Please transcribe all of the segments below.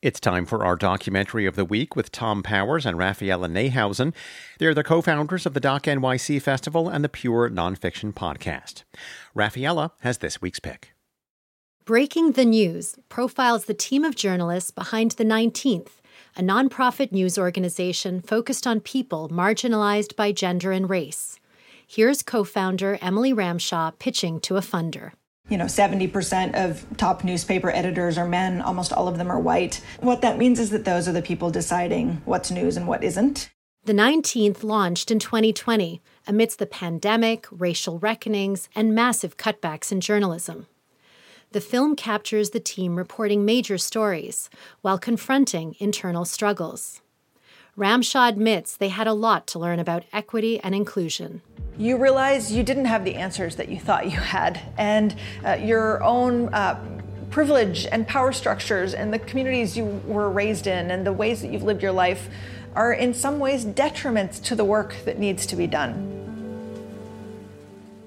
It's time for our documentary of the week with Thom Powers and Raphaela Neihausen. They're the co founders of the Doc NYC Festival and the Pure Nonfiction Podcast. Raphaela has this week's pick. Breaking the News profiles the team of journalists behind the 19th, a nonprofit news organization focused on people marginalized by gender and race. Here's co founder Emily Ramshaw pitching to a funder you know 70% of top newspaper editors are men almost all of them are white. What that means is that those are the people deciding what's news and what isn't. The 19th launched in 2020 amidst the pandemic racial reckonings and massive cutbacks in journalism. The film captures the team reporting major stories while confronting internal struggles ramshaw admits they had a lot to learn about equity and inclusion you realize you didn't have the answers that you thought you had, and uh, your own uh, privilege and power structures and the communities you were raised in and the ways that you've lived your life are in some ways detriments to the work that needs to be done.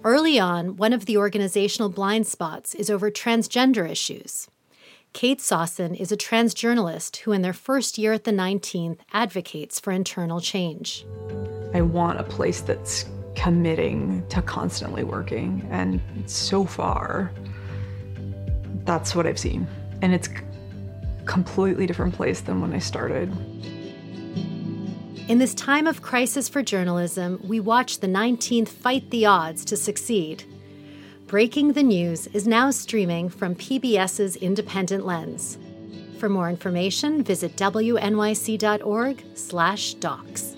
Early on, one of the organizational blind spots is over transgender issues. Kate Sosin is a trans journalist who, in their first year at the 19th, advocates for internal change. I want a place that's committing to constantly working. And so far, that's what I've seen. And it's completely different place than when I started. In this time of crisis for journalism, we watch the 19th fight the odds to succeed. Breaking the News is now streaming from PBS's Independent Lens. For more information, visit wnyc.org/docs.